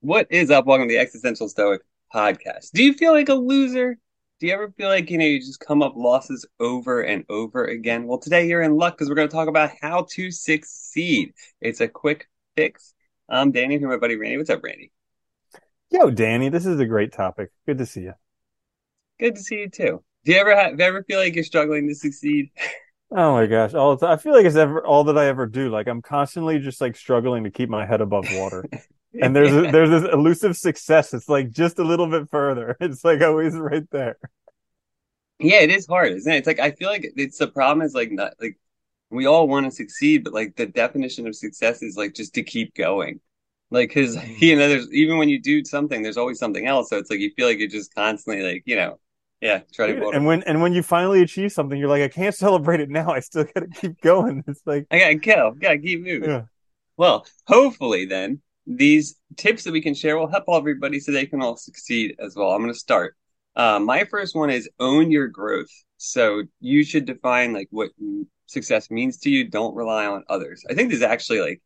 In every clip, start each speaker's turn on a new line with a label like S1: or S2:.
S1: What is up? Welcome to the Existential Stoic podcast. Do you feel like a loser? Do you ever feel like, you know, you just come up losses over and over again? Well, today you're in luck because we're going to talk about how to succeed. It's a quick fix. I'm Danny here, my buddy Randy. What's up, Randy?
S2: Yo, Danny, this is a great topic. Good to see you.
S1: Good to see you too. Do you ever have, you ever feel like you're struggling to succeed?
S2: Oh my gosh, all the time. I feel like it's ever all that I ever do. Like I'm constantly just like struggling to keep my head above water. and there's a, there's this elusive success. It's like just a little bit further. It's like always right there.
S1: Yeah, it is hard, isn't it? It's like I feel like it's the problem is like not like we all want to succeed, but like the definition of success is like just to keep going. Like, cause mm-hmm. you know, there's even when you do something, there's always something else. So it's like you feel like you're just constantly like, you know, yeah, try
S2: to. And when and when you finally achieve something, you're like, I can't celebrate it now. I still got to keep going. It's like
S1: I gotta go, gotta keep moving. Yeah. Well, hopefully, then these tips that we can share will help everybody so they can all succeed as well. I'm going to start. Uh, my first one is own your growth. So you should define like what success means to you. Don't rely on others. I think this is actually like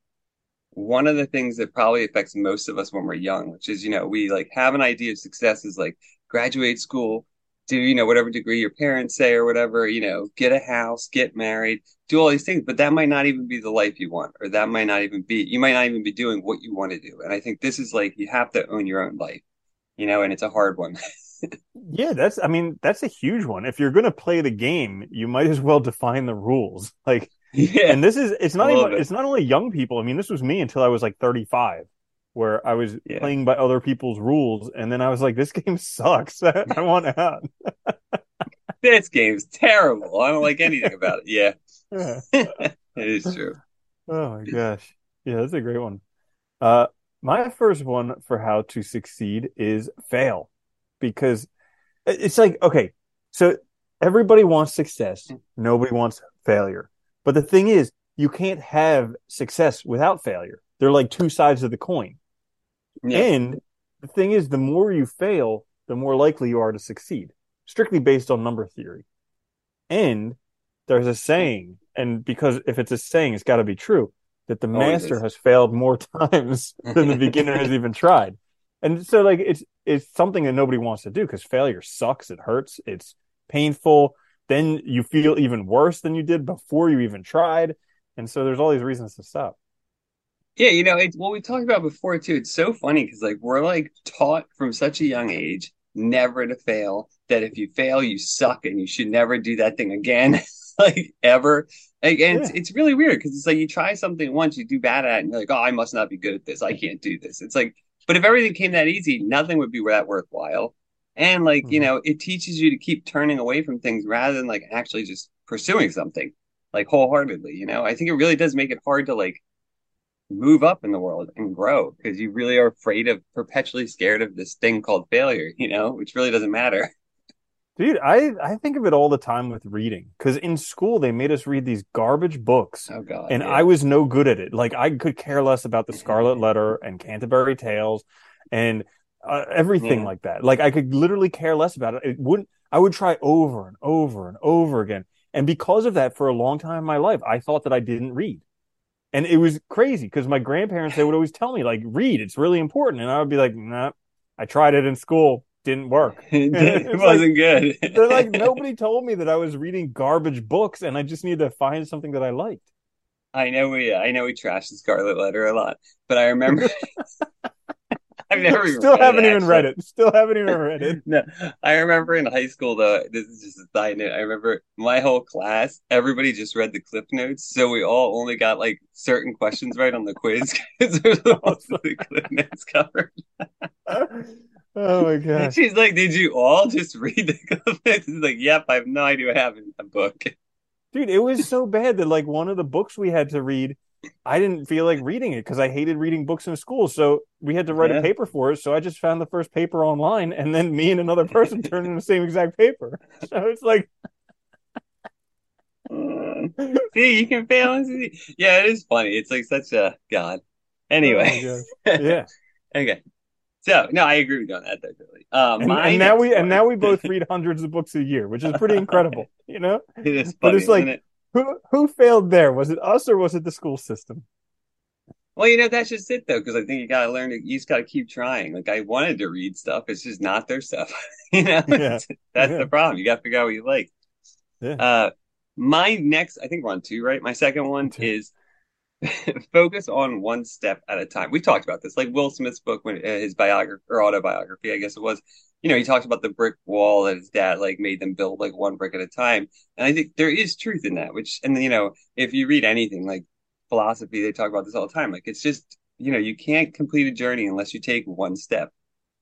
S1: one of the things that probably affects most of us when we're young, which is, you know, we like have an idea of success is like graduate school, do you know whatever degree your parents say or whatever you know get a house get married do all these things but that might not even be the life you want or that might not even be you might not even be doing what you want to do. And i think this is like you have to own your own life you know and it's a hard one.
S2: Yeah that's i mean that's a huge one. If you're going to play the game you might as well define the rules. Like yeah. and this is it's not even it. it's not only young people. I mean this was me until i was like 35 where I was yeah. playing by other people's rules, and then I was like, "This game sucks. I want out."
S1: this game's terrible. I don't like anything about it. Yeah, it is true.
S2: Oh my gosh, yeah, that's a great one. Uh, my first one for how to succeed is fail, because it's like okay, so everybody wants success, nobody wants failure. But the thing is, you can't have success without failure. They're like two sides of the coin. Yeah. And the thing is, the more you fail, the more likely you are to succeed, strictly based on number theory. And there's a saying, and because if it's a saying, it's got to be true, that the master has failed more times than the beginner has even tried. And so, like, it's it's something that nobody wants to do because failure sucks. It hurts. It's painful. Then you feel even worse than you did before you even tried. And so, there's all these reasons to stop.
S1: Yeah, you know, it's what we talked about before too. It's so funny because like we're like taught from such a young age never to fail. That if you fail, you suck, and you should never do that thing again, like ever. Like, and yeah. it's, it's really weird because it's like you try something once, you do bad at it, and you're like, oh, I must not be good at this. I can't do this. It's like, but if everything came that easy, nothing would be that worthwhile. And like, mm-hmm. you know, it teaches you to keep turning away from things rather than like actually just pursuing something like wholeheartedly. You know, I think it really does make it hard to like move up in the world and grow because you really are afraid of perpetually scared of this thing called failure, you know, which really doesn't matter.
S2: Dude, I, I think of it all the time with reading because in school they made us read these garbage books.
S1: Oh god.
S2: And yeah. I was no good at it. Like I could care less about the Scarlet Letter and Canterbury Tales and uh, everything yeah. like that. Like I could literally care less about it. It wouldn't I would try over and over and over again. And because of that for a long time in my life, I thought that I didn't read. And it was crazy because my grandparents, they would always tell me, like, read, it's really important. And I would be like, nah, I tried it in school, didn't work.
S1: it wasn't like, good.
S2: they're like, nobody told me that I was reading garbage books and I just needed to find something that I liked.
S1: I know we, I know we trashed the Scarlet Letter a lot, but I remember
S2: I've never still haven't it, even read it. Still haven't even read it.
S1: no, I remember in high school though. This is just a side note. I remember my whole class, everybody just read the Cliff Notes, so we all only got like certain questions right on the quiz because there's most of the Cliff Notes covered.
S2: oh my god!
S1: She's like, "Did you all just read the Cliff Notes?" He's like, "Yep, I have no idea what happened in the book."
S2: Dude, it was so bad that like one of the books we had to read I didn't feel like reading it because I hated reading books in school. So we had to write yeah. a paper for it. So I just found the first paper online, and then me and another person turned in the same exact paper. So it's like,
S1: see, you can fail. Yeah, it is funny. It's like such a god. Anyway,
S2: oh yeah.
S1: okay. So no, I agree with you on that definitely.
S2: Um, and, and now we and now we both read hundreds of books a year, which is pretty incredible. You know,
S1: it is funny, but it's like
S2: it? Who who failed there? Was it us or was it the school system?
S1: Well, you know, that's just it though, because I think you gotta learn to you just gotta keep trying. Like I wanted to read stuff, it's just not their stuff. you know, yeah. that's yeah. the problem. You gotta figure out what you like. Yeah. Uh my next, I think we're on two, right? My second one two. is focus on one step at a time. We talked about this, like Will Smith's book, when uh, his biography or autobiography, I guess it was. You know, he talks about the brick wall that his dad like made them build like one brick at a time, and I think there is truth in that. Which, and you know, if you read anything like philosophy, they talk about this all the time. Like it's just, you know, you can't complete a journey unless you take one step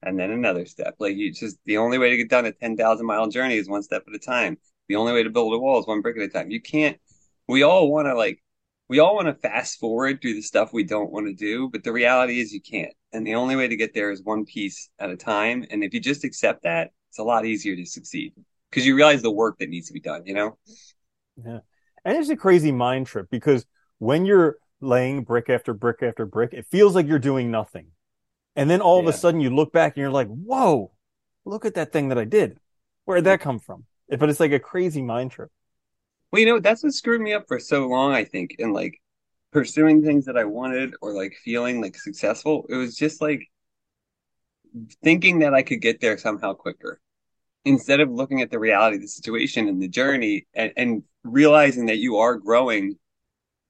S1: and then another step. Like you just the only way to get done a ten thousand mile journey is one step at a time. The only way to build a wall is one brick at a time. You can't. We all want to like we all want to fast forward through the stuff we don't want to do, but the reality is you can't. And the only way to get there is one piece at a time. And if you just accept that, it's a lot easier to succeed because you realize the work that needs to be done, you know?
S2: Yeah. And it's a crazy mind trip because when you're laying brick after brick after brick, it feels like you're doing nothing. And then all yeah. of a sudden you look back and you're like, whoa, look at that thing that I did. Where did that come from? But it's like a crazy mind trip.
S1: Well, you know, that's what screwed me up for so long, I think, in like pursuing things that I wanted or like feeling like successful. It was just like thinking that I could get there somehow quicker instead of looking at the reality of the situation and the journey and, and realizing that you are growing.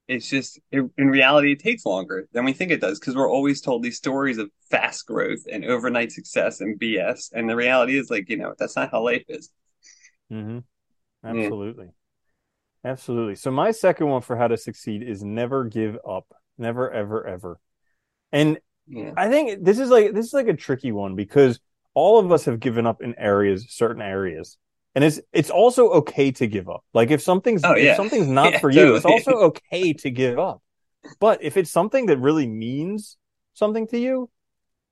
S1: It's just it, in reality, it takes longer than we think it does because we're always told these stories of fast growth and overnight success and BS. And the reality is, like, you know, that's not how life is.
S2: Mm-hmm. Absolutely. Yeah. Absolutely. So my second one for how to succeed is never give up. Never, ever, ever. And yeah. I think this is like this is like a tricky one because all of us have given up in areas, certain areas. And it's it's also okay to give up. Like if something's oh, yeah. if something's not yeah, for you, totally. it's also okay to give up. But if it's something that really means something to you,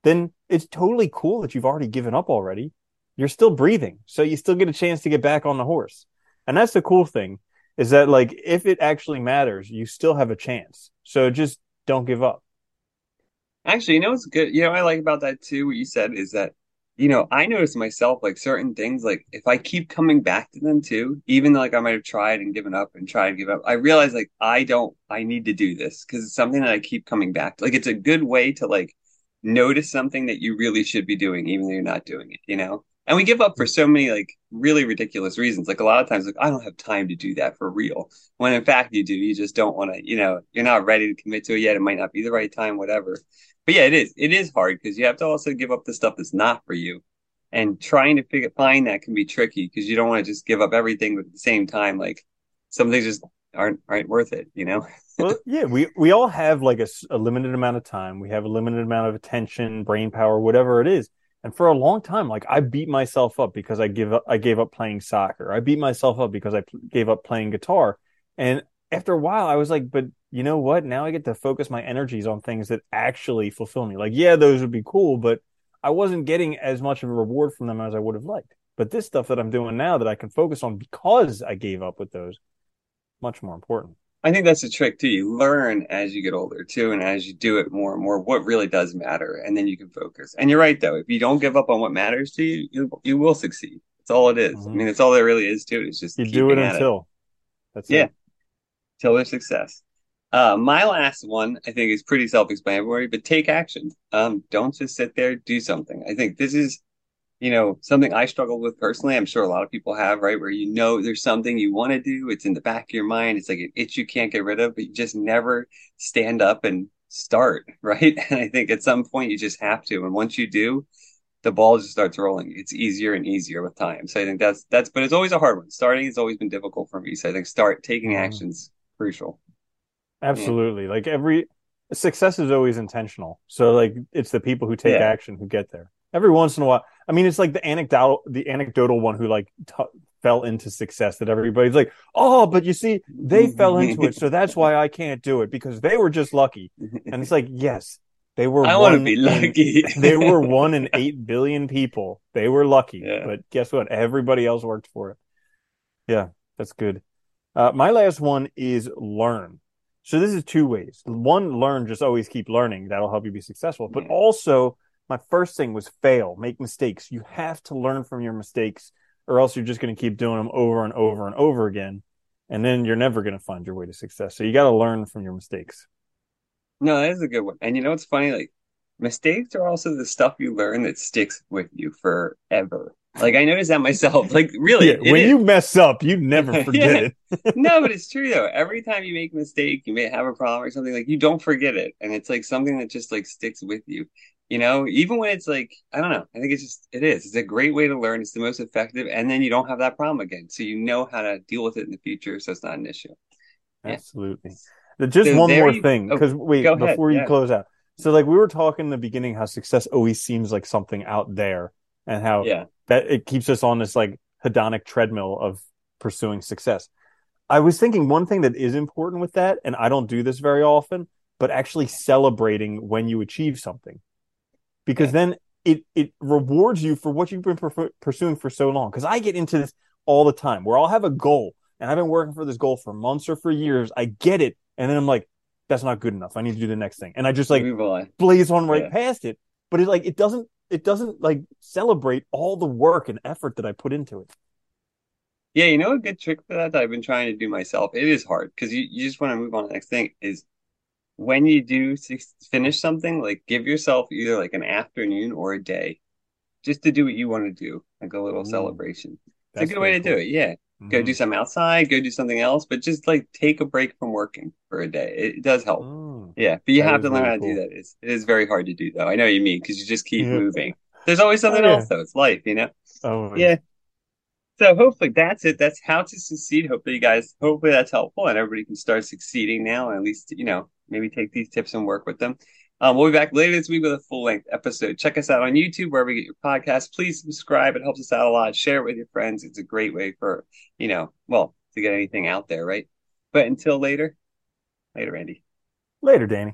S2: then it's totally cool that you've already given up already. You're still breathing, so you still get a chance to get back on the horse. And that's the cool thing is that like if it actually matters, you still have a chance. So just don't give up.
S1: Actually, you know what's good? You know I like about that too. What you said is that you know I notice myself like certain things like if I keep coming back to them too, even though like I might have tried and given up and tried and give up, I realize like I don't. I need to do this because it's something that I keep coming back to. Like it's a good way to like notice something that you really should be doing, even though you're not doing it. You know and we give up for mm. so many like really ridiculous reasons. Like a lot of times like i don't have time to do that for real. When in fact you do. You just don't want to you know you're not ready to commit to it yet. It might not be the right time whatever. But yeah it is. It is hard because you have to also give up the stuff that's not for you. And trying to figure, find that can be tricky because you don't want to just give up everything but at the same time like some things just aren't aren't worth it you know?
S2: Well yeah we we all have like a, a limited amount of time. We have a limited amount of attention brain power whatever it is and for a long time, like I beat myself up because I give up, I gave up playing soccer. I beat myself up because I p- gave up playing guitar. And after a while, I was like, but you know what? Now I get to focus my energies on things that actually fulfill me. Like, yeah, those would be cool, but I wasn't getting as much of a reward from them as I would have liked. But this stuff that I'm doing now that I can focus on because I gave up with those, much more important.
S1: I think that's the trick too. You learn as you get older too, and as you do it more and more, what really does matter, and then you can focus. And you're right though. If you don't give up on what matters to you, you, you will succeed. That's all it is. Mm-hmm. I mean, it's all there really is to it. It's just
S2: you do it until it.
S1: that's yeah, it. till there's success. Uh, my last one, I think, is pretty self-explanatory, but take action. Um, don't just sit there. Do something. I think this is you know, something I struggled with personally. I'm sure a lot of people have, right? Where you know there's something you want to do, it's in the back of your mind, it's like an itch you can't get rid of, but you just never stand up and start, right? And I think at some point you just have to. And once you do, the ball just starts rolling. It's easier and easier with time. So I think that's that's but it's always a hard one. Starting has always been difficult for me. So I think start taking mm-hmm. actions crucial.
S2: Absolutely. Yeah. Like every success is always intentional. So like it's the people who take yeah. action who get there. Every once in a while, I mean, it's like the anecdotal, the anecdotal one who like t- fell into success that everybody's like, oh, but you see, they fell into it, so that's why I can't do it because they were just lucky. And it's like, yes, they were.
S1: I want to be lucky.
S2: In, they were one in eight billion people. They were lucky, yeah. but guess what? Everybody else worked for it. Yeah, that's good. Uh, my last one is learn. So this is two ways. One, learn, just always keep learning. That'll help you be successful. But also my first thing was fail, make mistakes. You have to learn from your mistakes, or else you're just going to keep doing them over and over and over again. And then you're never going to find your way to success. So you got to learn from your mistakes.
S1: No, that is a good one. And you know what's funny? Like mistakes are also the stuff you learn that sticks with you forever. Like I noticed that myself. Like really,
S2: yeah, when is. you mess up, you never forget
S1: yeah. it. no, but it's true though. Every time you make a mistake, you may have a problem or something like you don't forget it, and it's like something that just like sticks with you. You know, even when it's like I don't know. I think it's just it is. It's a great way to learn. It's the most effective, and then you don't have that problem again, so you know how to deal with it in the future. So it's not an issue.
S2: Absolutely. Just so one more you, thing, because oh, wait, before you yeah. close out. So like we were talking in the beginning how success always seems like something out there and how
S1: yeah.
S2: that it keeps us on this like hedonic treadmill of pursuing success. I was thinking one thing that is important with that, and I don't do this very often, but actually celebrating when you achieve something. Because then it it rewards you for what you've been per- pursuing for so long. Because I get into this all the time where I'll have a goal and I've been working for this goal for months or for years. I get it, and then I'm like, that's not good enough. I need to do the next thing. And I just like blaze on right yeah. past it. But it like it doesn't it doesn't like celebrate all the work and effort that I put into it.
S1: Yeah, you know a good trick for that that I've been trying to do myself. It is hard because you, you just want to move on to the next thing. Is when you do finish something, like give yourself either like an afternoon or a day, just to do what you want to do, like a little celebration. It's a good way to cool. do it. Yeah, Mm-hmm. Go do mm-hmm. something outside, go do something else, but just like take a break from working for a day. It, does help. Oh, yeah, but you have to learn how to cool. do that. It's, it is very hard to do though. I know you mean because you just keep yeah. moving. There's always something oh, yeah. else though. It's life, you know.
S2: Oh
S1: yeah. So hopefully that's it. That's how to succeed. Hopefully you guys, hopefully that's helpful and everybody can start succeeding now. And at least you know maybe take these tips and work with them. Um, we'll be back later this week with a full length episode. Check us out on YouTube, wherever you get your podcast. Please subscribe. It helps us out a lot. Share it with your friends. It's a great way for, you know, well, to get anything out there, right? But until later, later, Andy.
S2: Later, Danny.